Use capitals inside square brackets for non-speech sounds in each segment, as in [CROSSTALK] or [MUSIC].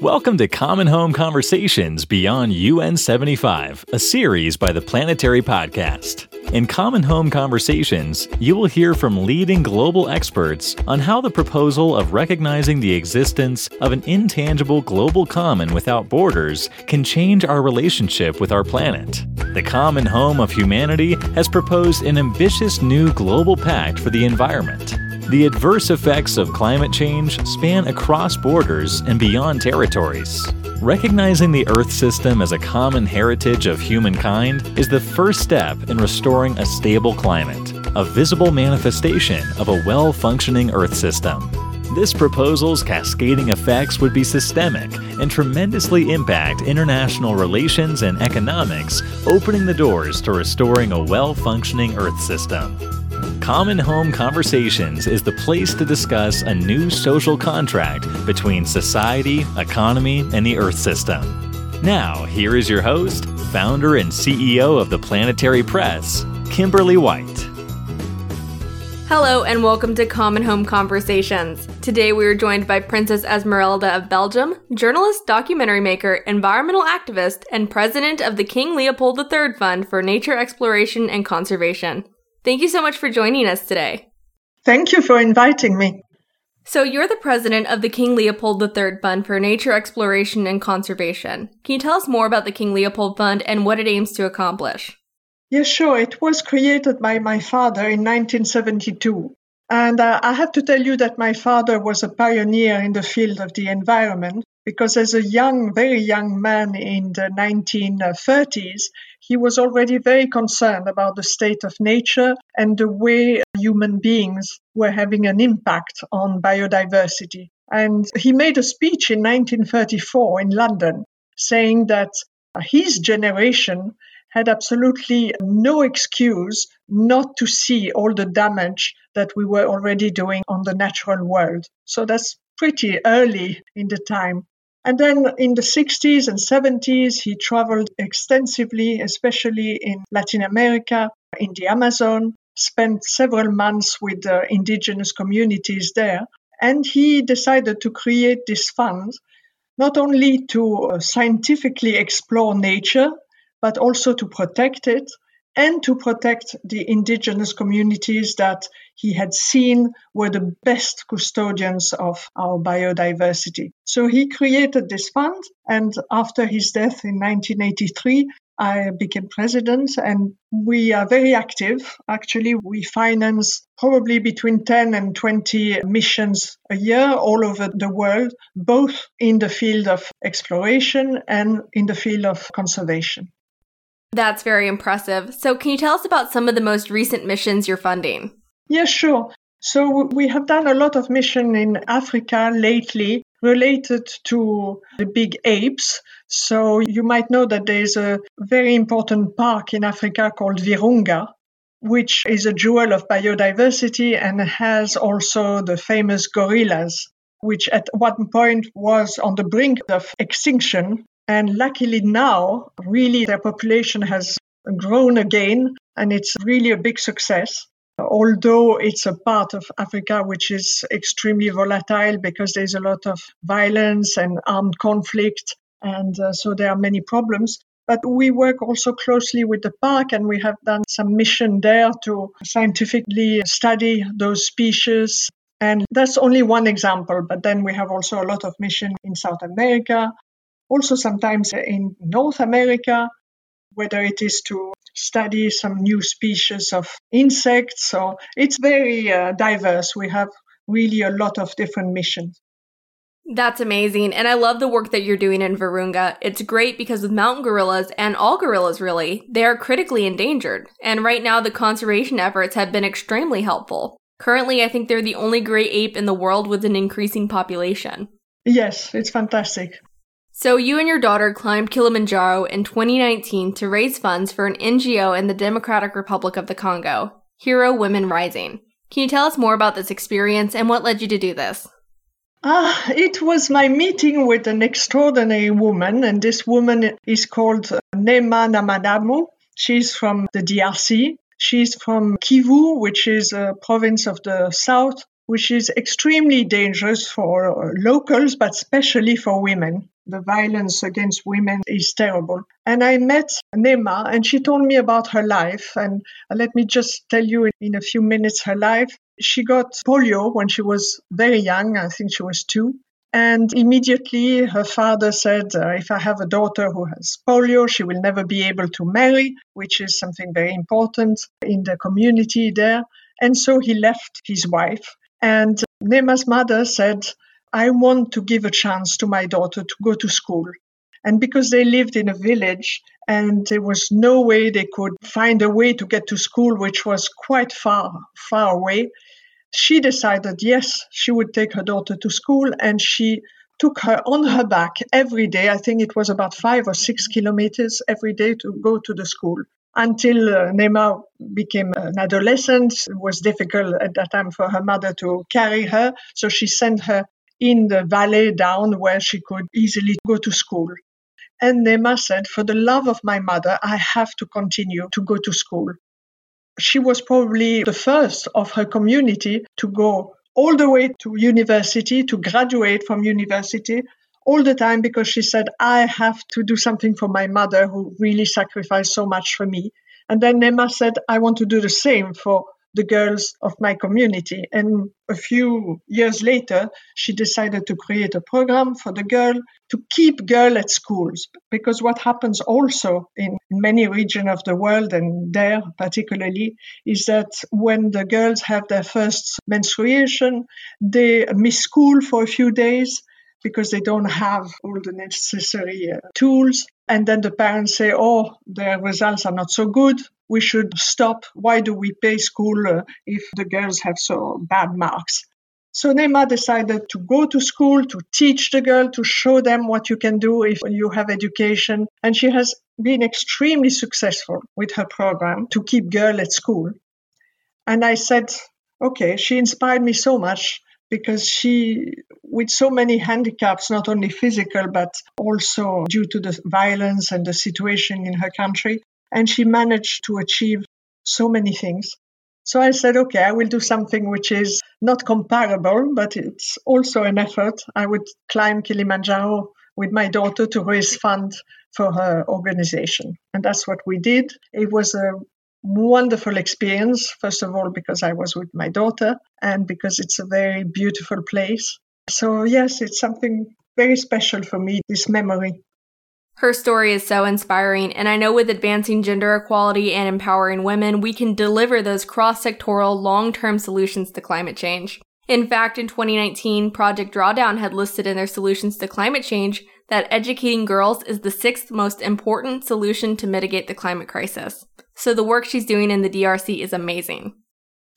Welcome to Common Home Conversations Beyond UN 75, a series by the Planetary Podcast. In Common Home Conversations, you will hear from leading global experts on how the proposal of recognizing the existence of an intangible global common without borders can change our relationship with our planet. The Common Home of Humanity has proposed an ambitious new global pact for the environment. The adverse effects of climate change span across borders and beyond territories. Recognizing the Earth system as a common heritage of humankind is the first step in restoring a stable climate, a visible manifestation of a well functioning Earth system. This proposal's cascading effects would be systemic and tremendously impact international relations and economics, opening the doors to restoring a well functioning Earth system. Common Home Conversations is the place to discuss a new social contract between society, economy, and the Earth system. Now, here is your host, founder and CEO of the Planetary Press, Kimberly White. Hello, and welcome to Common Home Conversations. Today we are joined by Princess Esmeralda of Belgium, journalist, documentary maker, environmental activist, and president of the King Leopold III Fund for Nature Exploration and Conservation. Thank you so much for joining us today. Thank you for inviting me. So, you're the president of the King Leopold III Fund for Nature Exploration and Conservation. Can you tell us more about the King Leopold Fund and what it aims to accomplish? Yes, sure. It was created by my father in 1972. And uh, I have to tell you that my father was a pioneer in the field of the environment because as a young, very young man in the 1930s, he was already very concerned about the state of nature and the way human beings were having an impact on biodiversity. And he made a speech in 1934 in London saying that his generation had absolutely no excuse not to see all the damage that we were already doing on the natural world. So that's pretty early in the time. And then in the 60s and 70s, he traveled extensively, especially in Latin America, in the Amazon, spent several months with the indigenous communities there. And he decided to create this fund, not only to uh, scientifically explore nature, but also to protect it and to protect the indigenous communities that he had seen were the best custodians of our biodiversity. So he created this fund, and after his death in 1983, I became president, and we are very active. Actually, we finance probably between 10 and 20 missions a year all over the world, both in the field of exploration and in the field of conservation. That's very impressive. So, can you tell us about some of the most recent missions you're funding? Yeah, sure. So, we have done a lot of mission in Africa lately related to the big apes. So, you might know that there is a very important park in Africa called Virunga, which is a jewel of biodiversity and has also the famous gorillas, which at one point was on the brink of extinction and luckily now, really, their population has grown again, and it's really a big success. Although it's a part of Africa which is extremely volatile because there's a lot of violence and armed conflict, and uh, so there are many problems. But we work also closely with the park, and we have done some mission there to scientifically study those species. And that's only one example. But then we have also a lot of mission in South America, also sometimes in North America, whether it is to study some new species of insects. So it's very uh, diverse. We have really a lot of different missions. That's amazing. And I love the work that you're doing in Virunga. It's great because with mountain gorillas and all gorillas really, they are critically endangered. And right now the conservation efforts have been extremely helpful. Currently, I think they're the only great ape in the world with an increasing population. Yes, it's fantastic. So, you and your daughter climbed Kilimanjaro in 2019 to raise funds for an NGO in the Democratic Republic of the Congo, Hero Women Rising. Can you tell us more about this experience and what led you to do this? Ah, it was my meeting with an extraordinary woman, and this woman is called Neema Namadamu. She's from the DRC. She's from Kivu, which is a province of the south, which is extremely dangerous for locals, but especially for women. The violence against women is terrible. And I met Neema, and she told me about her life. And let me just tell you in a few minutes her life. She got polio when she was very young. I think she was two. And immediately her father said, uh, If I have a daughter who has polio, she will never be able to marry, which is something very important in the community there. And so he left his wife. And Neema's mother said, I want to give a chance to my daughter to go to school. And because they lived in a village and there was no way they could find a way to get to school, which was quite far, far away, she decided, yes, she would take her daughter to school and she took her on her back every day. I think it was about five or six kilometers every day to go to the school. Until uh, Neema became an adolescent, it was difficult at that time for her mother to carry her. So she sent her in the valley down where she could easily go to school. And Neema said, For the love of my mother, I have to continue to go to school she was probably the first of her community to go all the way to university, to graduate from university all the time because she said, I have to do something for my mother who really sacrificed so much for me. And then Neema said, I want to do the same for the girls of my community. And a few years later, she decided to create a program for the girl to keep girl at schools. Because what happens also in many regions of the world and there particularly is that when the girls have their first menstruation, they miss school for a few days because they don't have all the necessary uh, tools. And then the parents say, oh, their results are not so good we should stop. Why do we pay school uh, if the girls have so bad marks? So Neema decided to go to school, to teach the girl, to show them what you can do if you have education. And she has been extremely successful with her program to keep girl at school. And I said, okay, she inspired me so much because she, with so many handicaps, not only physical, but also due to the violence and the situation in her country, and she managed to achieve so many things. So I said, okay, I will do something which is not comparable, but it's also an effort. I would climb Kilimanjaro with my daughter to raise funds for her organization. And that's what we did. It was a wonderful experience, first of all, because I was with my daughter and because it's a very beautiful place. So, yes, it's something very special for me, this memory. Her story is so inspiring, and I know with advancing gender equality and empowering women, we can deliver those cross sectoral, long term solutions to climate change. In fact, in 2019, Project Drawdown had listed in their solutions to climate change that educating girls is the sixth most important solution to mitigate the climate crisis. So the work she's doing in the DRC is amazing.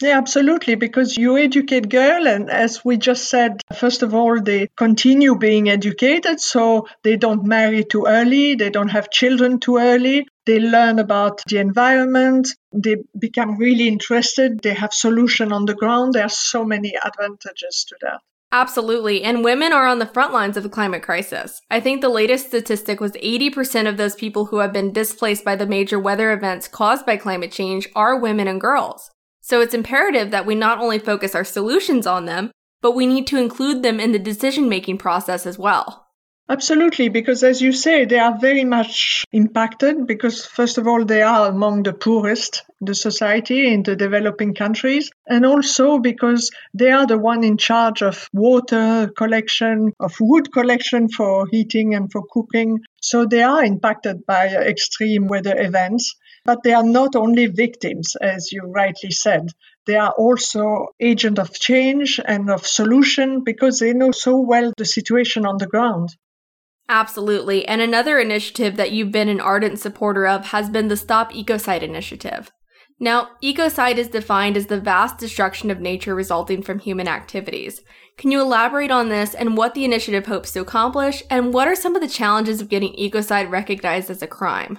Yeah, absolutely. Because you educate girls, and as we just said, first of all, they continue being educated, so they don't marry too early, they don't have children too early. They learn about the environment. They become really interested. They have solution on the ground. There are so many advantages to that. Absolutely. And women are on the front lines of the climate crisis. I think the latest statistic was 80% of those people who have been displaced by the major weather events caused by climate change are women and girls. So it's imperative that we not only focus our solutions on them, but we need to include them in the decision making process as well. Absolutely, because as you say, they are very much impacted because, first of all, they are among the poorest in the society in the developing countries, and also because they are the one in charge of water collection, of wood collection for heating and for cooking. So they are impacted by extreme weather events. But they are not only victims, as you rightly said. They are also agent of change and of solution because they know so well the situation on the ground. Absolutely. And another initiative that you've been an ardent supporter of has been the Stop Ecocide initiative. Now, ecocide is defined as the vast destruction of nature resulting from human activities. Can you elaborate on this and what the initiative hopes to accomplish, and what are some of the challenges of getting ecocide recognized as a crime?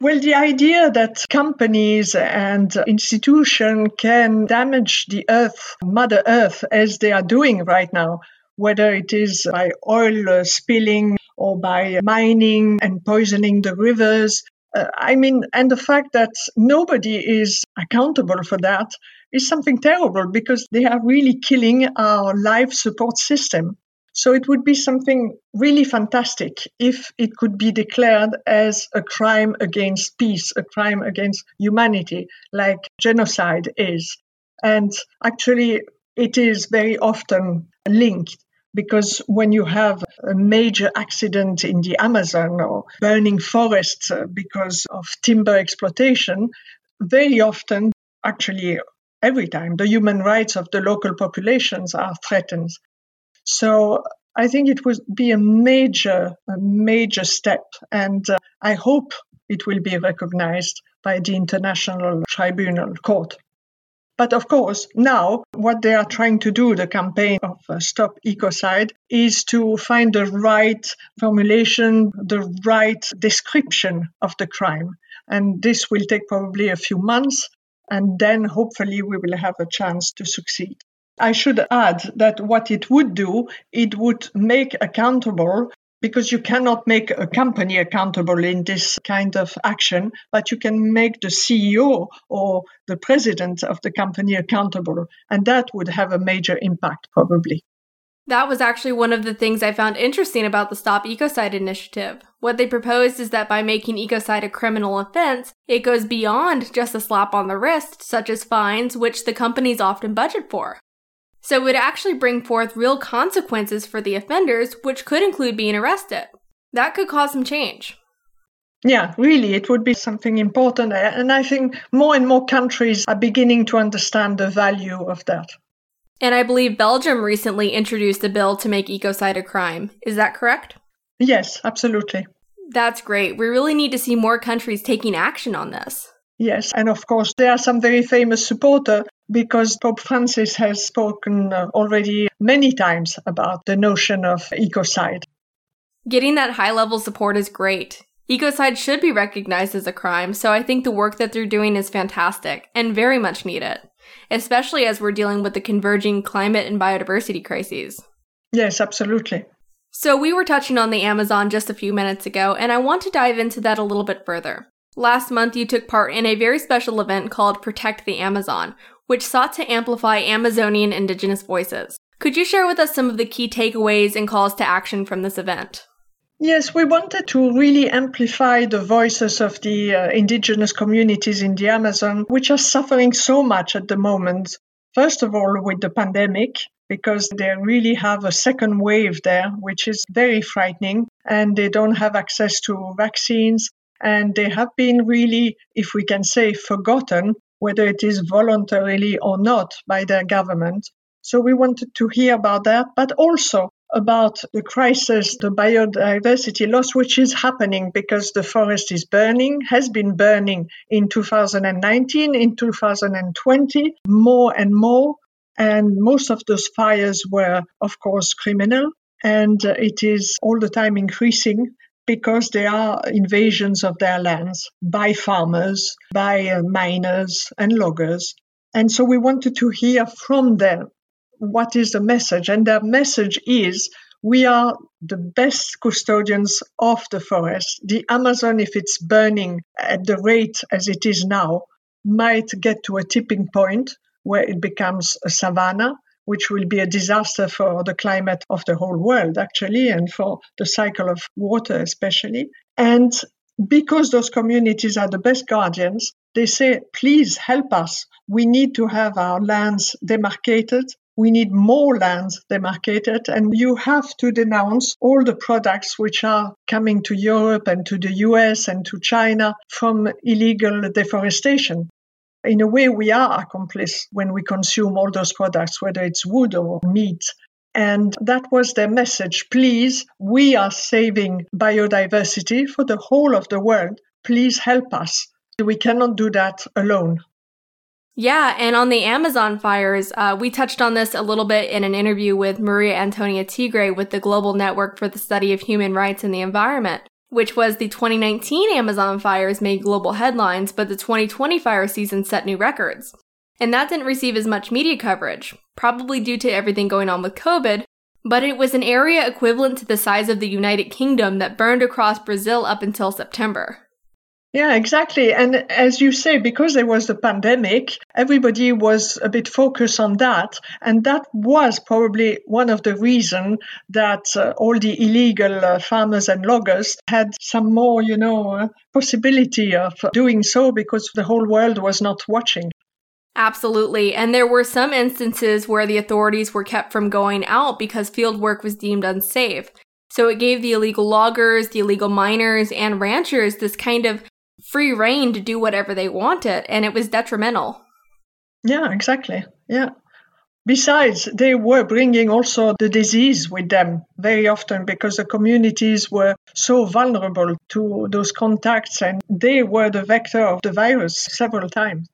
Well, the idea that companies and institutions can damage the earth, Mother Earth, as they are doing right now, whether it is by oil spilling or by mining and poisoning the rivers. Uh, I mean, and the fact that nobody is accountable for that is something terrible because they are really killing our life support system. So it would be something really fantastic if it could be declared as a crime against peace, a crime against humanity, like genocide is. And actually, it is very often linked because when you have a major accident in the Amazon or burning forests uh, because of timber exploitation, very often, actually every time, the human rights of the local populations are threatened. So I think it would be a major, a major step, and uh, I hope it will be recognized by the International Tribunal Court. But of course, now what they are trying to do, the campaign of uh, Stop Ecocide, is to find the right formulation, the right description of the crime. And this will take probably a few months, and then hopefully we will have a chance to succeed. I should add that what it would do, it would make accountable because you cannot make a company accountable in this kind of action, but you can make the CEO or the president of the company accountable. And that would have a major impact, probably. That was actually one of the things I found interesting about the Stop Ecocide initiative. What they proposed is that by making ecocide a criminal offense, it goes beyond just a slap on the wrist, such as fines, which the companies often budget for. So it would actually bring forth real consequences for the offenders, which could include being arrested. That could cause some change. Yeah, really, it would be something important. And I think more and more countries are beginning to understand the value of that. And I believe Belgium recently introduced a bill to make ecocide a crime. Is that correct? Yes, absolutely. That's great. We really need to see more countries taking action on this. Yes, and of course, there are some very famous supporters because Pope Francis has spoken uh, already many times about the notion of ecocide. Getting that high level support is great. Ecocide should be recognized as a crime, so I think the work that they're doing is fantastic and very much needed, especially as we're dealing with the converging climate and biodiversity crises. Yes, absolutely. So, we were touching on the Amazon just a few minutes ago, and I want to dive into that a little bit further. Last month, you took part in a very special event called Protect the Amazon, which sought to amplify Amazonian indigenous voices. Could you share with us some of the key takeaways and calls to action from this event? Yes, we wanted to really amplify the voices of the uh, indigenous communities in the Amazon, which are suffering so much at the moment. First of all, with the pandemic, because they really have a second wave there, which is very frightening, and they don't have access to vaccines. And they have been really, if we can say, forgotten whether it is voluntarily or not by their government. So we wanted to hear about that, but also about the crisis, the biodiversity loss, which is happening because the forest is burning, has been burning in 2019, in 2020, more and more. And most of those fires were, of course, criminal. And it is all the time increasing because there are invasions of their lands by farmers, by uh, miners and loggers. And so we wanted to hear from them what is the message. And their message is we are the best custodians of the forest. The Amazon, if it's burning at the rate as it is now, might get to a tipping point where it becomes a savanna which will be a disaster for the climate of the whole world, actually, and for the cycle of water, especially. And because those communities are the best guardians, they say, please help us. We need to have our lands demarcated. We need more lands demarcated, and you have to denounce all the products which are coming to Europe and to the US and to China from illegal deforestation in a way, we are accomplice when we consume all those products, whether it's wood or meat. And that was their message. Please, we are saving biodiversity for the whole of the world. Please help us. We cannot do that alone. Yeah, and on the Amazon fires, uh, we touched on this a little bit in an interview with Maria Antonia Tigre with the Global Network for the Study of Human Rights and the Environment which was the 2019 Amazon fires made global headlines, but the 2020 fire season set new records. And that didn't receive as much media coverage, probably due to everything going on with COVID, but it was an area equivalent to the size of the United Kingdom that burned across Brazil up until September. Yeah, exactly. And as you say, because there was the pandemic, everybody was a bit focused on that. And that was probably one of the reasons that uh, all the illegal uh, farmers and loggers had some more, you know, uh, possibility of doing so because the whole world was not watching. Absolutely. And there were some instances where the authorities were kept from going out because field work was deemed unsafe. So it gave the illegal loggers, the illegal miners, and ranchers this kind of free rein to do whatever they wanted, and it was detrimental. Yeah, exactly. Yeah. Besides, they were bringing also the disease with them very often because the communities were so vulnerable to those contacts and they were the vector of the virus several times.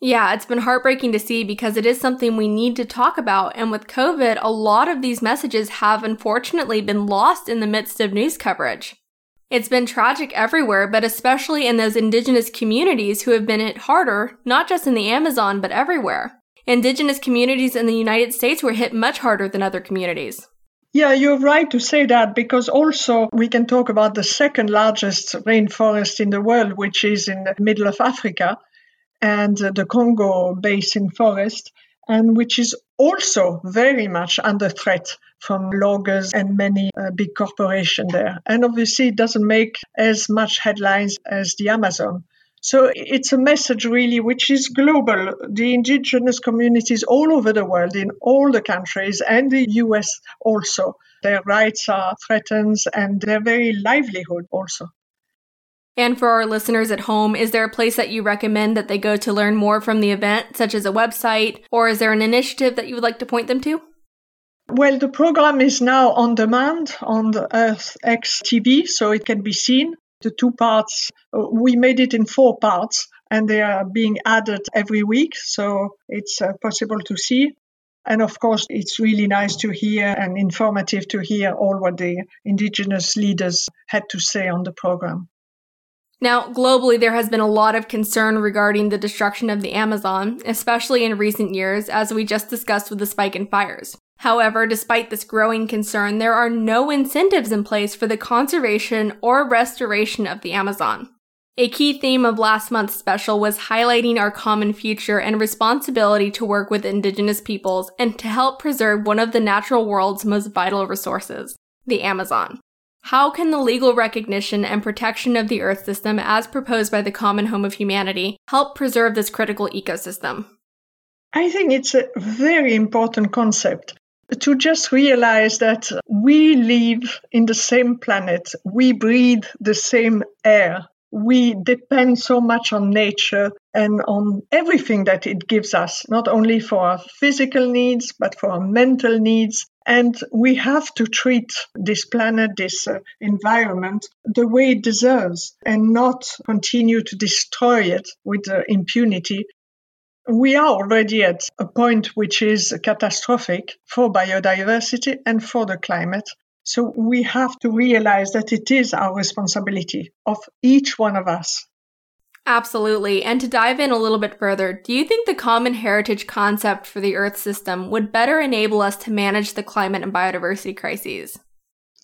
Yeah, it's been heartbreaking to see because it is something we need to talk about. And with COVID, a lot of these messages have unfortunately been lost in the midst of news coverage. It's been tragic everywhere, but especially in those indigenous communities who have been hit harder, not just in the Amazon, but everywhere. Indigenous communities in the United States were hit much harder than other communities. Yeah, you're right to say that because also we can talk about the second largest rainforest in the world, which is in the middle of Africa and the Congo Basin forest and which is also very much under threat from loggers and many uh, big corporations there. And obviously, it doesn't make as much headlines as the Amazon. So it's a message really which is global. The indigenous communities all over the world, in all the countries, and the US also, their rights are threatened and their very livelihood also. And for our listeners at home, is there a place that you recommend that they go to learn more from the event, such as a website, or is there an initiative that you would like to point them to? Well, the program is now on demand on the EarthX TV, so it can be seen. The two parts, we made it in four parts, and they are being added every week, so it's uh, possible to see. And of course, it's really nice to hear and informative to hear all what the indigenous leaders had to say on the program. Now, globally, there has been a lot of concern regarding the destruction of the Amazon, especially in recent years, as we just discussed with the spike in fires. However, despite this growing concern, there are no incentives in place for the conservation or restoration of the Amazon. A key theme of last month's special was highlighting our common future and responsibility to work with indigenous peoples and to help preserve one of the natural world's most vital resources, the Amazon. How can the legal recognition and protection of the Earth system, as proposed by the Common Home of Humanity, help preserve this critical ecosystem? I think it's a very important concept to just realize that we live in the same planet, we breathe the same air, we depend so much on nature and on everything that it gives us, not only for our physical needs, but for our mental needs. And we have to treat this planet, this uh, environment, the way it deserves and not continue to destroy it with uh, impunity. We are already at a point which is catastrophic for biodiversity and for the climate. So we have to realize that it is our responsibility of each one of us. Absolutely. And to dive in a little bit further, do you think the common heritage concept for the Earth system would better enable us to manage the climate and biodiversity crises?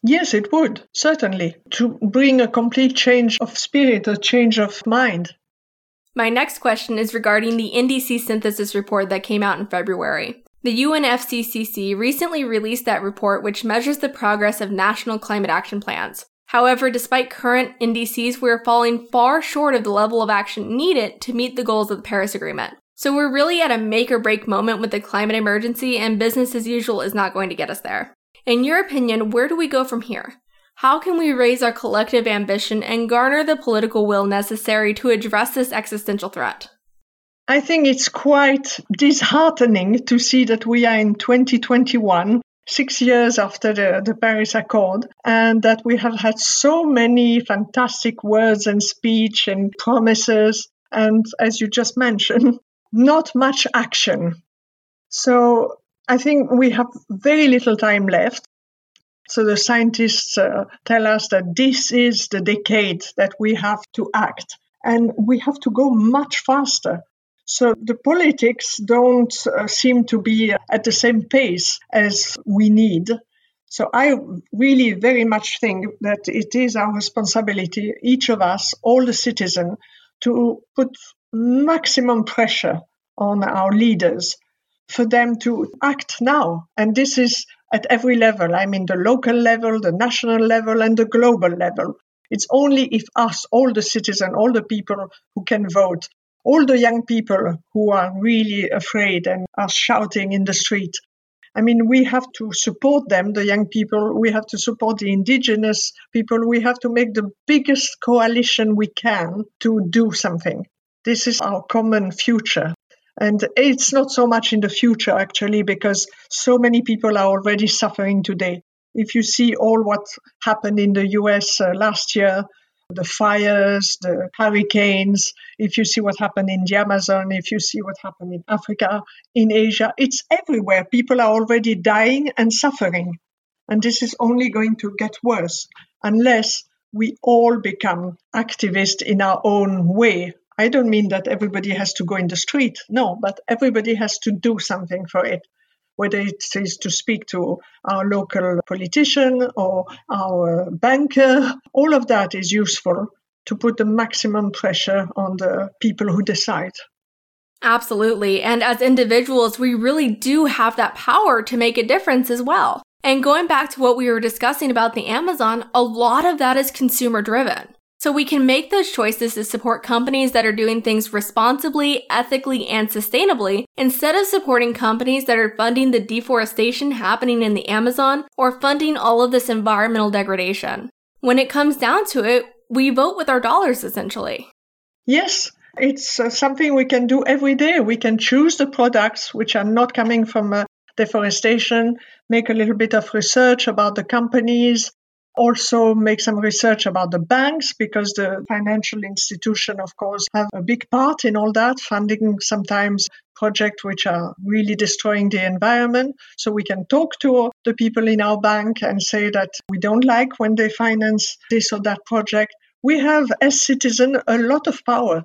Yes, it would, certainly, to bring a complete change of spirit, a change of mind. My next question is regarding the NDC synthesis report that came out in February. The UNFCCC recently released that report, which measures the progress of national climate action plans. However, despite current NDCs, we are falling far short of the level of action needed to meet the goals of the Paris Agreement. So we're really at a make or break moment with the climate emergency, and business as usual is not going to get us there. In your opinion, where do we go from here? How can we raise our collective ambition and garner the political will necessary to address this existential threat? I think it's quite disheartening to see that we are in 2021, six years after the, the Paris Accord, and that we have had so many fantastic words and speech and promises, and as you just mentioned, [LAUGHS] not much action. So I think we have very little time left. So the scientists uh, tell us that this is the decade that we have to act. And we have to go much faster so the politics don't uh, seem to be at the same pace as we need. So I really very much think that it is our responsibility, each of us, all the citizens, to put maximum pressure on our leaders for them to act now. And this is at every level. I mean, the local level, the national level, and the global level. It's only if us, all the citizens, all the people who can vote, all the young people who are really afraid and are shouting in the street, I mean, we have to support them, the young people. We have to support the indigenous people. We have to make the biggest coalition we can to do something. This is our common future. And it's not so much in the future, actually, because so many people are already suffering today. If you see all what happened in the US uh, last year, the fires, the hurricanes, if you see what happened in the Amazon, if you see what happened in Africa, in Asia, it's everywhere. People are already dying and suffering. And this is only going to get worse unless we all become activists in our own way. I don't mean that everybody has to go in the street, no, but everybody has to do something for it whether it is to speak to our local politician or our banker, all of that is useful to put the maximum pressure on the people who decide. Absolutely. And as individuals, we really do have that power to make a difference as well. And going back to what we were discussing about the Amazon, a lot of that is consumer driven. So we can make those choices to support companies that are doing things responsibly, ethically, and sustainably instead of supporting companies that are funding the deforestation happening in the Amazon or funding all of this environmental degradation. When it comes down to it, we vote with our dollars essentially. Yes, it's uh, something we can do every day. We can choose the products which are not coming from uh, deforestation, make a little bit of research about the companies, also make some research about the banks because the financial institution of course have a big part in all that funding sometimes projects which are really destroying the environment. So we can talk to the people in our bank and say that we don't like when they finance this or that project. We have as citizens a lot of power.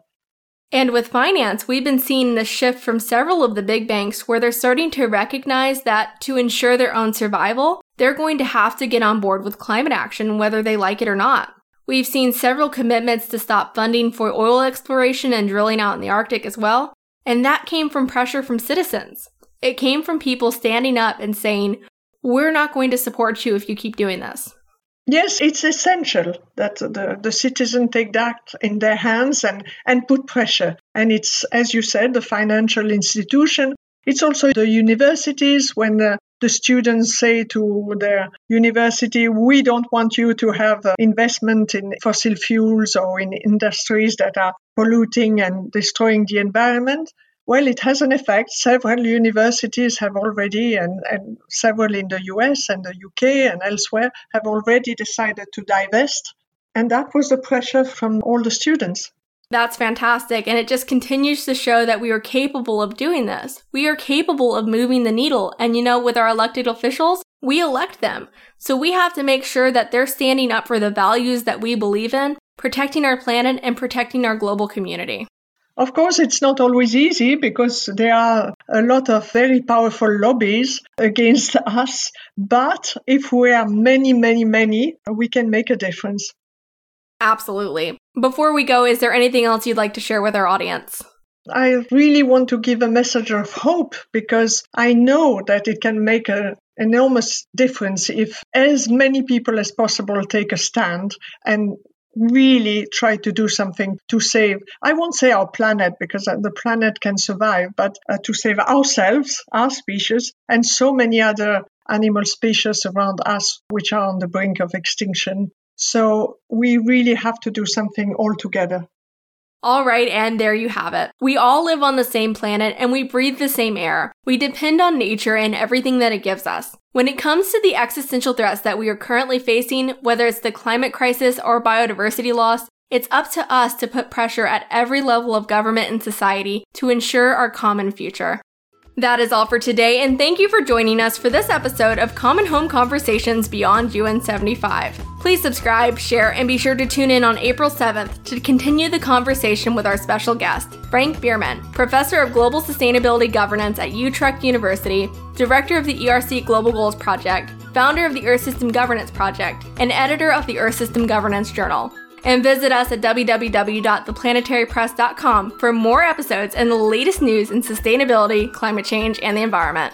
And with finance, we've been seeing the shift from several of the big banks where they're starting to recognize that to ensure their own survival, they're going to have to get on board with climate action whether they like it or not. We've seen several commitments to stop funding for oil exploration and drilling out in the Arctic as well, and that came from pressure from citizens. It came from people standing up and saying, We're not going to support you if you keep doing this. Yes, it's essential that the, the citizen take that in their hands and, and put pressure. And it's, as you said, the financial institution. It's also the universities when the, the students say to their university, we don't want you to have uh, investment in fossil fuels or in industries that are polluting and destroying the environment. Well, it has an effect. Several universities have already, and, and several in the US and the UK and elsewhere, have already decided to divest. And that was the pressure from all the students. That's fantastic. And it just continues to show that we are capable of doing this. We are capable of moving the needle. And you know, with our elected officials, we elect them. So we have to make sure that they're standing up for the values that we believe in, protecting our planet and protecting our global community. Of course, it's not always easy because there are a lot of very powerful lobbies against [LAUGHS] us. But if we are many, many, many, we can make a difference. Absolutely. Before we go, is there anything else you'd like to share with our audience? I really want to give a message of hope because I know that it can make an enormous difference if as many people as possible take a stand and really try to do something to save, I won't say our planet because uh, the planet can survive, but uh, to save ourselves, our species, and so many other animal species around us which are on the brink of extinction. So we really have to do something all together. All right, and there you have it. We all live on the same planet and we breathe the same air. We depend on nature and everything that it gives us. When it comes to the existential threats that we are currently facing, whether it's the climate crisis or biodiversity loss, it's up to us to put pressure at every level of government and society to ensure our common future. That is all for today, and thank you for joining us for this episode of Common Home Conversations Beyond UN 75. Please subscribe, share, and be sure to tune in on April 7th to continue the conversation with our special guest, Frank Biermann, Professor of Global Sustainability Governance at Utrecht University, Director of the ERC Global Goals Project, founder of the Earth System Governance Project, and editor of the Earth System Governance Journal. And visit us at www.theplanetarypress.com for more episodes and the latest news in sustainability, climate change, and the environment.